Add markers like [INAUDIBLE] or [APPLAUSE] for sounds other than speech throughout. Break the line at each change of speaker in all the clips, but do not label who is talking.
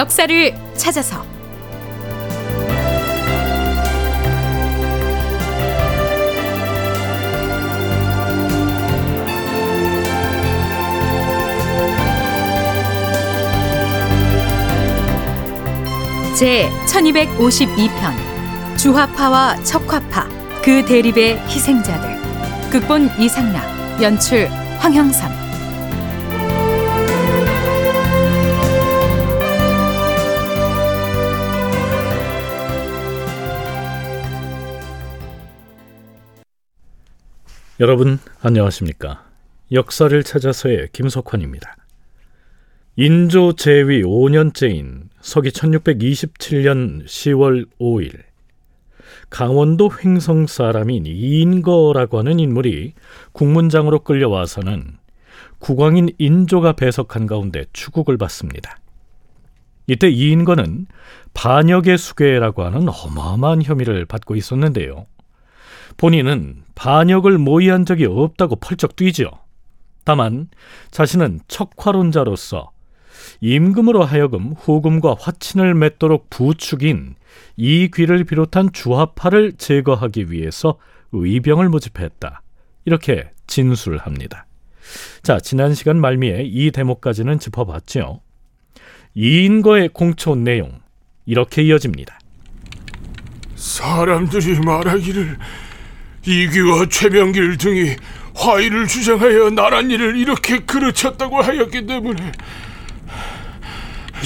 역사를 찾아서. 제 1252편 주화파와 척화파 그 대립의 희생자들. 극본 이상락 연출 황형삼
여러분 안녕하십니까? 역사를 찾아서의 김석환입니다. 인조 제위 5년째인 서기 1627년 10월 5일 강원도 횡성 사람인 이인거라고 하는 인물이 국문장으로 끌려와서는 국왕인 인조가 배석한 가운데 추국을 받습니다. 이때 이인거는 반역의 수괴라고 하는 어마어마한 혐의를 받고 있었는데요. 본인은 반역을 모의한 적이 없다고 펄쩍 뛰지요. 다만 자신은 척화론자로서 임금으로 하여금 후금과 화친을 맺도록 부축인 이 귀를 비롯한 주화파를 제거하기 위해서 의병을 모집했다. 이렇게 진술합니다. 자, 지난 시간 말미에 이 대목까지는 짚어봤죠. 이인거의 공초 내용 이렇게 이어집니다.
사람들이 말하기를 이귀와 최명길 등이 화의를 주장하여 나란 일을 이렇게 그르쳤다고 하였기 때문에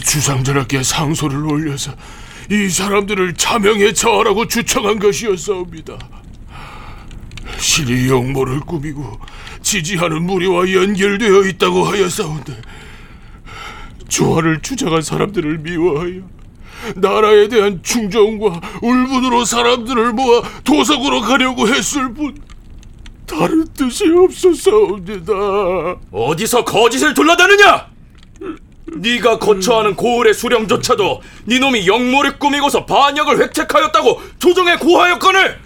주상전하께 상소를 올려서 이 사람들을 자명에 처하라고 주청한 것이었사옵니다. 신이 영모를 꾸미고 지지하는 무리와 연결되어 있다고 하였사온데 조화를 주장한 사람들을 미워하여 나라에 대한 충정과 울분으로 사람들을 모아 도석으로 가려고 했을 뿐 다른 뜻이 없었사옵니다.
어디서 거짓을 둘러대느냐? 네가 거처하는 고을의 수령조차도 네 놈이 영모를 꾸미고서 반역을 획책하였다고 조정에 고하였거늘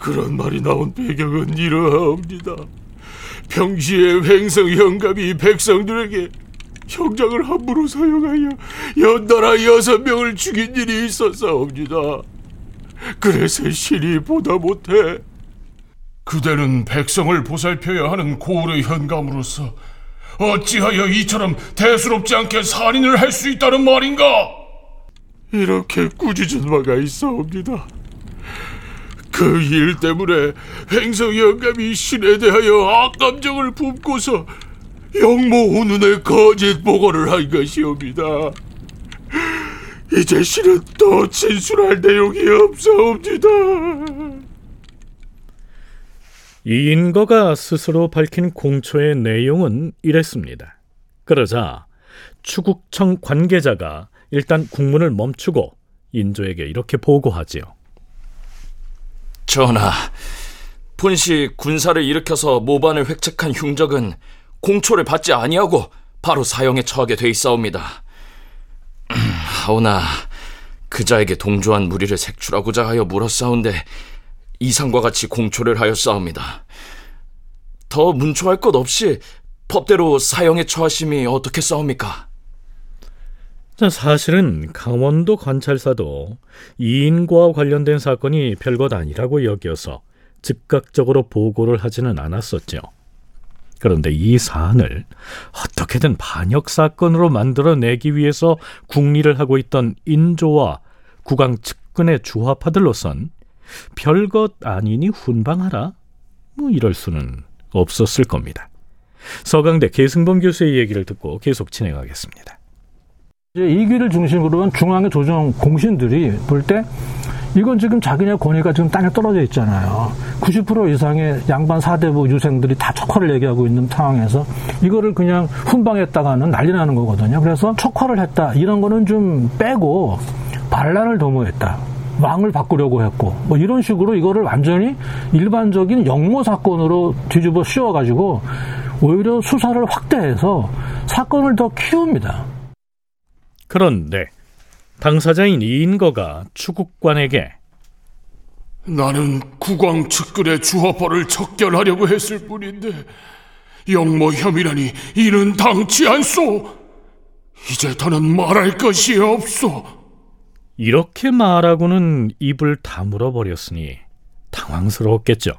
그런 말이 나온 배경은 이러하옵니다. 평시에 횡성 영감이 백성들에게 형장을 함부로 사용하여 연달아 여섯 명을 죽인 일이 있었사옵니다. 그래서 신이 보다 못해 그대는 백성을 보살펴야 하는 고을의 현감으로서 어찌하여 이처럼 대수롭지 않게 살인을 할 수 있다는 말인가? 이렇게 꾸짖은 바가 있사옵니다. 그 일 때문에 횡성 영감이 신에 대하여 악감정을 품고서 영모 운운의 거짓 보고를 한 것이옵니다. 이제 신은 더 진술할 내용이 없사옵니다.
이인거가 스스로 밝힌 공초의 내용은 이랬습니다. 그러자 추국청 관계자가 일단 국문을 멈추고 인조에게 이렇게 보고하지요.
전하, 분시 군사를 일으켜서 모반을 획책한 흉적은 공초를 받지 아니하고 바로 사형에 처하게 돼 있사옵니다. 하오나 그자에게 동조한 무리를 색출하고자 하여 물었사온데 이상과 같이 공초를 하였사옵니다. 더 문초할 것 없이 법대로 사형에 처하심이 어떻게 싸웁니까?
자, 사실은 강원도 관찰사도 이인과 관련된 사건이 별것 아니라고 여겨서 즉각적으로 보고를 하지는 않았었죠. 그런데 이 사안을 어떻게든 반역 사건으로 만들어내기 위해서 국리를 하고 있던 인조와 국왕 측근의 주화파들로선 별것 아니니 훈방하라? 뭐 이럴 수는 없었을 겁니다. 서강대 계승범 교수의 얘기를 듣고 계속 진행하겠습니다.
이제 이귀를 중심으로 한 중앙의 조정 공신들이 볼 때 이건 지금 자기네 권위가 지금 땅에 떨어져 있잖아요. 90% 이상의 양반 사대부 유생들이 다 척화를 얘기하고 있는 상황에서 이거를 그냥 훈방했다가는 난리 나는 거거든요. 그래서 척화를 했다 이런 거는 좀 빼고 반란을 도모했다. 왕을 바꾸려고 했고 뭐 이런 식으로 이거를 완전히 일반적인 영모 사건으로 뒤집어 씌워가지고 오히려 수사를 확대해서 사건을 더 키웁니다.
그런데 당사자인 이인거가 추국관에게
나는 국왕 측근의 주화벌을 척결하려고 했을 뿐인데 영모 혐의라니 이는 당치 않소. 이제 더는 말할 것이 없소.
이렇게 말하고는 입을 다물어 버렸으니 당황스러웠겠죠.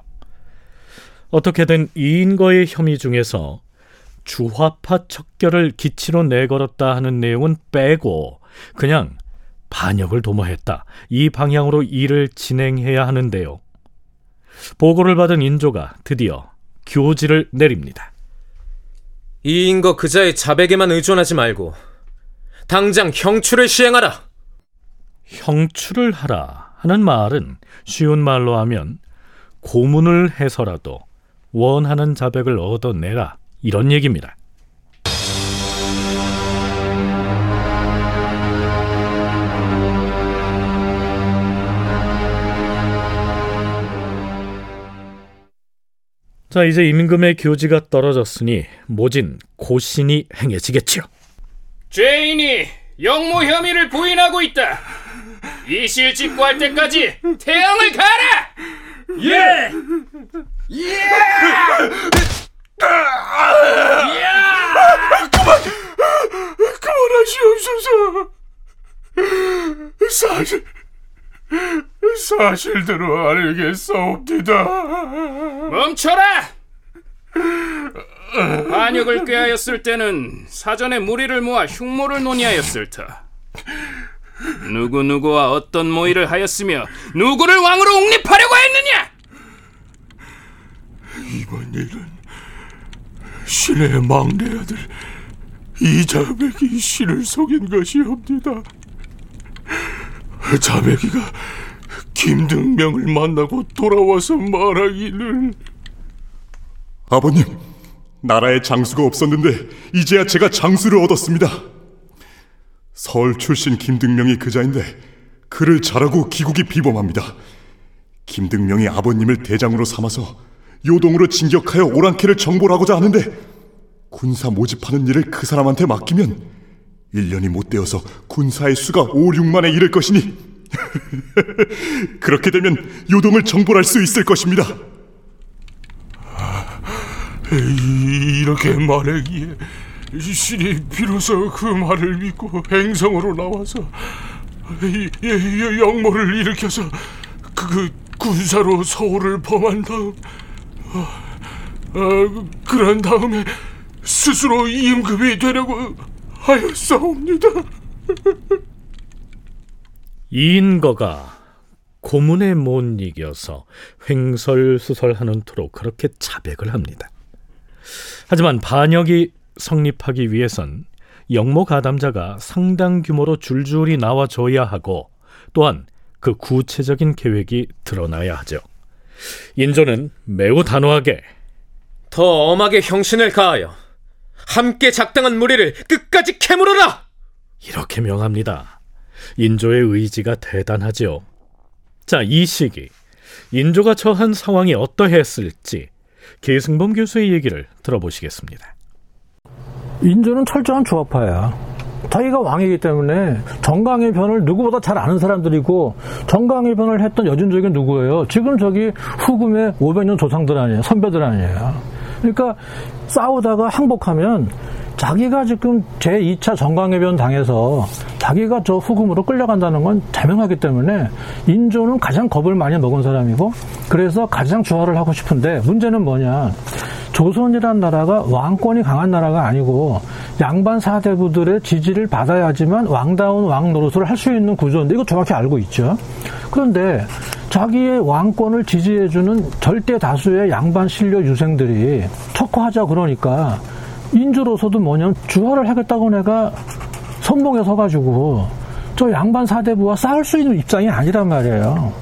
어떻게든 이인거의 혐의 중에서 주화파 척결을 기치로 내걸었다 하는 내용은 빼고 그냥 반역을 도모했다. 이 방향으로 일을 진행해야 하는데요. 보고를 받은 인조가 드디어 교지를 내립니다.
이인거 그자의 자백에만 의존하지 말고 당장 형출을 시행하라.
형출을 하라 하는 말은 쉬운 말로 하면 고문을 해서라도 원하는 자백을 얻어내라 이런 얘기입니다. 자 이제 임금의 교지가 떨어졌으니 모진 고신이 행해지겠지요.
죄인이 영모 혐의를 부인하고 있다. 이실 직구할 때까지 태양을 가라. 예.
그만하시옵소서. 사실 사실대로 알겠사옵니다.
멈춰라. 반역을 꾀하였을 때는 사전에 무리를 모아 흉모를 논의하였을 터. 누구 누구와 어떤 모의를 하였으며 누구를 왕으로 옹립하려고 했느냐?
이번 일은 신의 막내 아들 이자백이 신을 속인 것이옵니다. 자백이가 김등명을 만나고 돌아와서 말하기를
아버님, 나라에 장수가 없었는데 이제야 제가 장수를 얻었습니다. 서울 출신 김등명이 그자인데 그를 잘하고 기국이 비범합니다. 김등명이 아버님을 대장으로 삼아서 요동으로 진격하여 오랑캐를 정벌하고자 하는데 군사 모집하는 일을 그 사람한테 맡기면 1년이 못 되어서 군사의 수가 5, 6만에 이를 것이니 [LAUGHS] 그렇게 되면 요동을 정벌할 수 있을 것입니다.
이렇게 말하기에 신이 비로소 그 말을 믿고 행성으로 나와서 영모를 일으켜서 그 군사로 서울을 범한 다음 어, 어, 그런 다음에 스스로 임금이 되려고 하였사옵니다.
이인거가 고문에 못 이겨서 횡설수설하는 투로 그렇게 자백을 합니다. 하지만 반역이 성립하기 위해선 영모 가담자가 상당 규모로 줄줄이 나와줘야 하고 또한 그 구체적인 계획이 드러나야 하죠. 인조는 매우 단호하게
더 엄하게 형신을 가하여 함께 작당한 무리를 끝까지 캐물어라.
이렇게 명합니다. 인조의 의지가 대단하죠. 자, 이 시기 인조가 처한 상황이 어떠했을지 계승범 교수의 얘기를 들어보시겠습니다.
인조는 철저한 조합파야. 자기가 왕이기 때문에 정강의 변을 누구보다 잘 아는 사람들이고 정강의 변을 했던 여진족이 누구예요? 지금 저기 후금의 500년 조상들 아니에요? 선배들 아니에요? 그러니까 싸우다가 항복하면 자기가 지금 제2차 정강해변 당해서 자기가 저 후금으로 끌려간다는 건 자명하기 때문에 인조는 가장 겁을 많이 먹은 사람이고 그래서 가장 주화를 하고 싶은데 문제는 뭐냐 조선이란 나라가 왕권이 강한 나라가 아니고 양반 사대부들의 지지를 받아야지만 왕다운 왕 노릇을 할 수 있는 구조인데 이거 정확히 알고 있죠. 그런데 자기의 왕권을 지지해주는 절대 다수의 양반 신료 유생들이 척화하자 그러니까 인조로서도 뭐냐면 주화를 하겠다고 내가 선봉에 서가지고 저 양반 사대부와 싸울 수 있는 입장이 아니란 말이에요.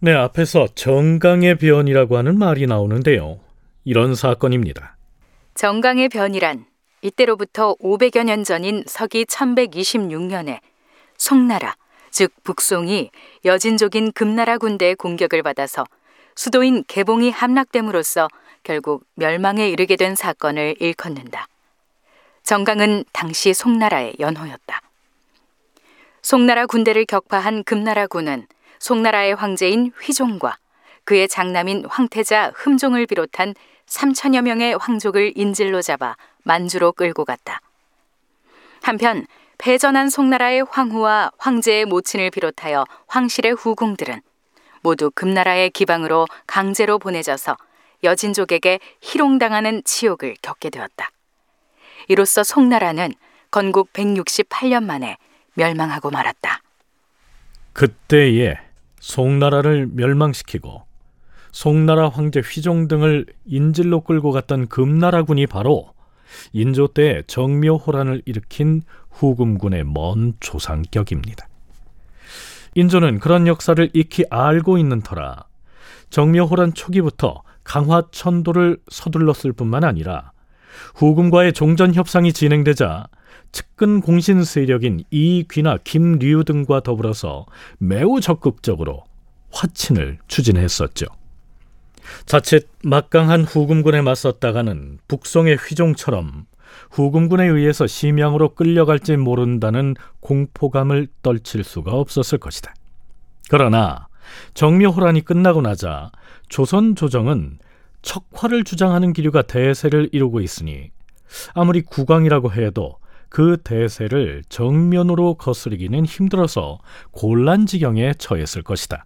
네, 앞에서 정강의 변이라고 하는 말이 나오는데요. 이런 사건입니다.
정강의 변이란 이때로부터 500여 년 전인 서기 1126년에 송나라, 즉 북송이 여진족인 금나라 군대의 공격을 받아서 수도인 개봉이 함락됨으로써 결국 멸망에 이르게 된 사건을 일컫는다. 정강은 당시 송나라의 연호였다. 송나라 군대를 격파한 금나라군은 송나라의 황제인 휘종과 그의 장남인 황태자 흠종을 비롯한 3천여 명의 황족을 인질로 잡아 만주로 끌고 갔다. 한편 패전한 송나라의 황후와 황제의 모친을 비롯하여 황실의 후궁들은 모두 금나라의 기방으로 강제로 보내져서 여진족에게 희롱당하는 치욕을 겪게 되었다. 이로써 송나라는 건국 168년 만에 멸망하고 말았다.
그때에 송나라를 멸망시키고 송나라 황제 휘종 등을 인질로 끌고 갔던 금나라군이 바로 인조 때 정묘호란을 일으킨 후금군의 먼 조상격입니다. 인조는 그런 역사를 익히 알고 있는 터라 정묘호란 초기부터 강화 천도를 서둘렀을 뿐만 아니라 후금과의 종전 협상이 진행되자 측근 공신 세력인 이귀나 김류 등과 더불어서 매우 적극적으로 화친을 추진했었죠. 자칫 막강한 후금군에 맞섰다가는 북송의 휘종처럼 후금군에 의해서 심양으로 끌려갈지 모른다는 공포감을 떨칠 수가 없었을 것이다. 그러나 정묘호란이 끝나고 나자 조선 조정은 척화를 주장하는 기류가 대세를 이루고 있으니 아무리 국왕이라고 해도 그 대세를 정면으로 거스르기는 힘들어서 곤란 지경에 처했을 것이다.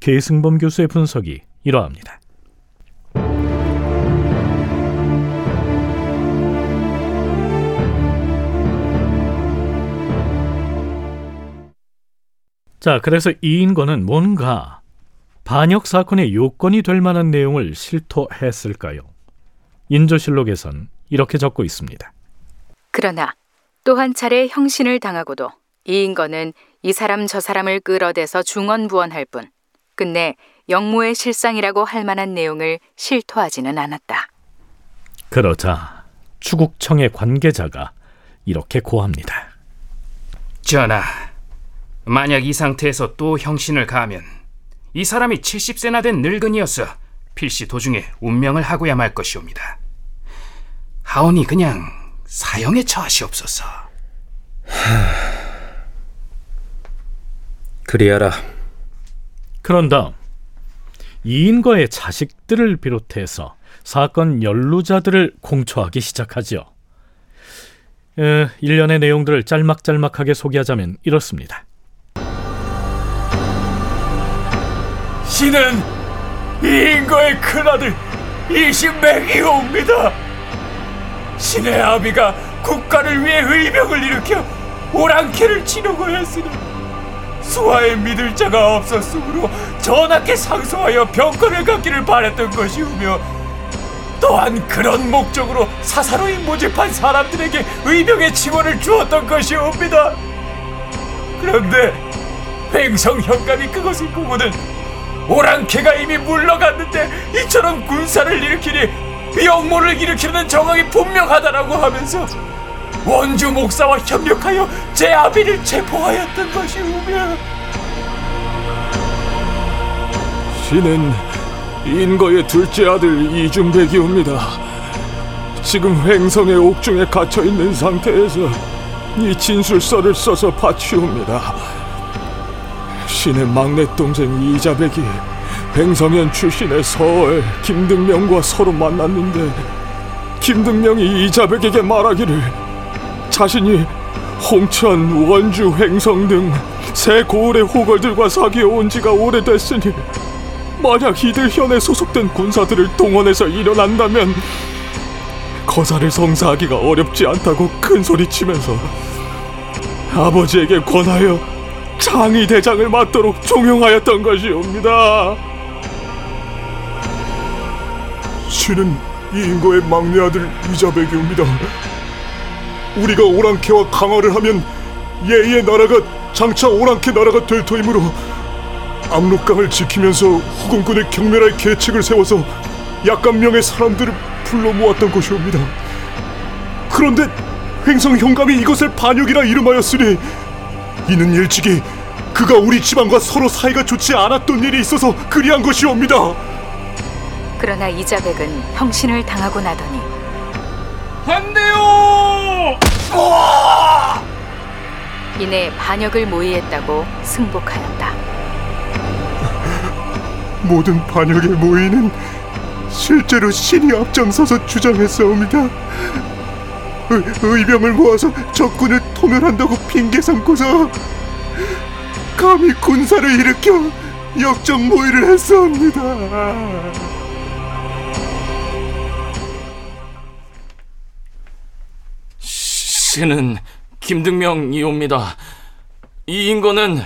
계승범 교수의 분석이 이러합니다. 자, 그래서 이인권은 뭔가 반역 사건의 요건이 될 만한 내용을 실토했을까요? 인조실록에선 이렇게 적고 있습니다.
그러나 또 한 차례 형신을 당하고도 이인건은 이 사람 저 사람을 끌어대서 중언부언할 뿐 끝내 영모의 실상이라고 할 만한 내용을 실토하지는 않았다.
그러자 추국청의 관계자가 이렇게 고합니다.
전하, 만약 이 상태에서 또 형신을 가하면 이 사람이 70세나 된 늙은이였어 필시 도중에 운명을 하고야 말 것이옵니다. 하오니 그냥 사형에 처하시옵소서.
그리하라.
그런 다음 이인과의 자식들을 비롯해서 사건 연루자들을 공초하기 시작하지요. 에, 일련의 내용들을 짤막짤막하게 소개하자면 이렇습니다.
신은 이인거의 큰아들 이신맥이옵니다. 신의 아비가 국가를 위해 의병을 일으켜 오랑캐를 치려고 했으나 수하에 믿을 자가 없었으므로 전하께 상소하여 병권을 갖기를 바랬던 것이오며 또한 그런 목적으로 사사로이 모집한 사람들에게 의병의 지원을 주었던 것이옵니다. 그런데 횡성 현감이 그것을 보고는 오랑캐가 이미 물러갔는데 이처럼 군사를 일으키니 영모를 일으키는 정황이 분명하다라고 하면서 원주 목사와 협력하여 제 아비를 체포하였던 것이오며
신은 인거의 둘째 아들 이중백이옵니다. 지금 횡성의 옥중에 갇혀 있는 상태에서 이 진술서를 써서 바치옵니다. 신의 막내 동생 이자백이 횡성현 출신의 서얼 김등명과 서로 만났는데 김등명이 이자백에게 말하기를 자신이 홍천, 원주, 횡성 등새 고을의 호걸들과 사귀어 온 지가 오래됐으니 만약 이들 현에 소속된 군사들을 동원해서 일어난다면 거사를 성사하기가 어렵지 않다고 큰 소리치면서 아버지에게 권하여 장의 대장을 맡도록 종용하였던 것이옵니다.
신은 이 인거의 막내 아들 이자백이옵니다. 우리가 오랑캐와 강화를 하면 예의 나라가 장차 오랑캐 나라가 될 터이므로 압록강을 지키면서 후금군의 경멸할 계책을 세워서 약간 명의 사람들을 불러 모았던 것이옵니다. 그런데 횡성 현감이 이것을 반역이라 이름하였으니 이는 일찍이 그가 우리 집안과 서로 사이가 좋지 않았던 일이 있어서 그리한 것이옵니다.
그러나 이자백은 형신을 당하고 나더니
반대요!
이내 반역을 모의했다고 승복하였다. [LAUGHS]
모든 반역의 모의는 실제로 신이 앞장서서 주장했사옵니다. 의, 의병을 모아서 적군을 토멸한다고 핑계 삼고서 감히 군사를 일으켜 역적 모의를 했사옵니다.
신은 김등명이옵니다. 이 인거는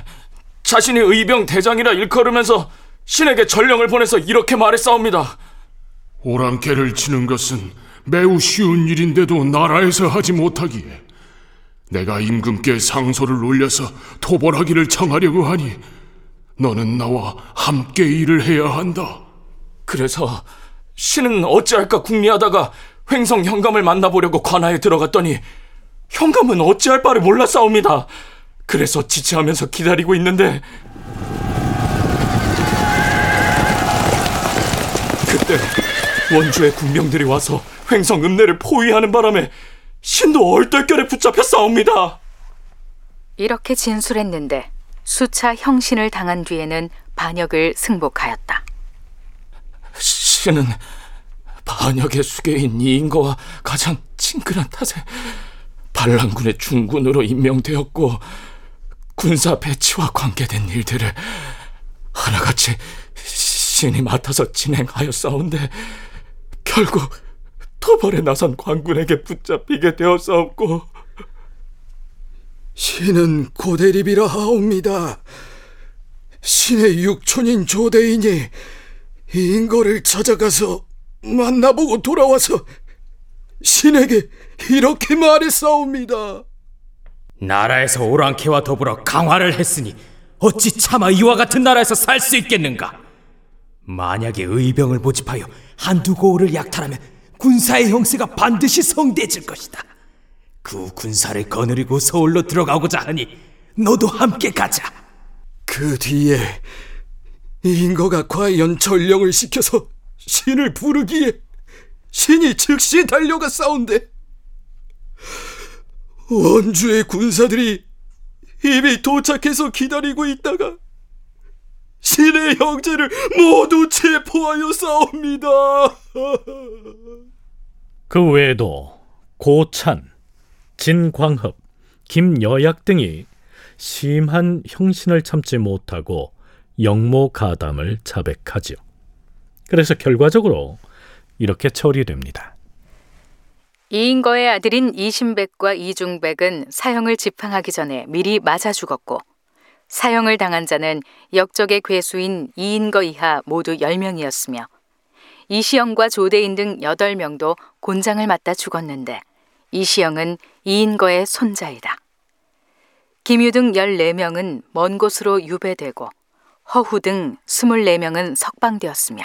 자신이 의병 대장이라 일컬으면서 신에게 전령을 보내서 이렇게 말했사옵니다.
오랑캐를 치는 것은 매우 쉬운 일인데도 나라에서 하지 못하기에 내가 임금께 상소를 올려서 토벌하기를 청하려고 하니 너는 나와 함께 일을 해야 한다.
그래서 신은 어찌할까 궁리하다가 횡성 현감을 만나보려고 관하에 들어갔더니 현감은 어찌할 바를 몰랐사옵니다. 그래서 지체하면서 기다리고 있는데 그때 원주의 군병들이 와서 횡성 읍내를 포위하는 바람에 신도 얼떨결에 붙잡혀 싸웁니다.
이렇게 진술했는데 수차 형신을 당한 뒤에는 반역을 승복하였다.
신은 반역의 수계인 이인거와 가장 친근한 탓에 반란군의 중군으로 임명되었고 군사 배치와 관계된 일들을 하나같이 신이 맡아서 진행하였사온데 결국 토벌에 나선 관군에게 붙잡히게 되었사옵고
신은 고대립이라 하옵니다. 신의 육촌인 조대인이 인거를 찾아가서 만나보고 돌아와서 신에게 이렇게 말했사옵니다.
나라에서 오랑캐와 더불어 강화를 했으니 어찌 차마 이와 같은 나라에서 살 수 있겠는가? 만약에 의병을 모집하여 한두 고을을 약탈하면 군사의 형세가 반드시 성대해질 것이다. 그 군사를 거느리고 서울로 들어가고자 하니 너도 함께 가자.
그 뒤에 인거가 과연 전령을 시켜서 신을 부르기에 신이 즉시 달려가 싸운데 원주의 군사들이 이미 도착해서 기다리고 있다가 신의 형제를 모두 체포하여 싸웁니다. [LAUGHS]
그 외에도 고찬, 진광흡, 김여약 등이 심한 형신을 참지 못하고 영모 가담을 자백하지요. 그래서 결과적으로 이렇게 처리됩니다.
이인거의 아들인 이신백과 이중백은 사형을 집행하기 전에 미리 맞아 죽었고 사형을 당한 자는 역적의 괴수인 이인거 이하 모두 10명이었으며 이시영과 조대인 등 8명도 곤장을 맞다 죽었는데 이시영은 이인거의 손자이다. 김유 등 14명은 먼 곳으로 유배되고 허후 등 24명은 석방되었으며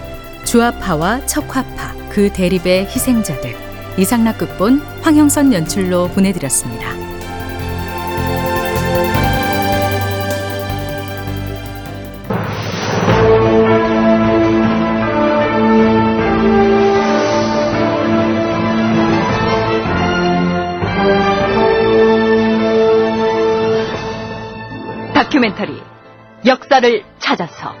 주합파와 척화파 그 대립의 희생자들 이상락 극본 황형선 연출로 보내드렸습니다.
다큐멘터리 역사를 찾아서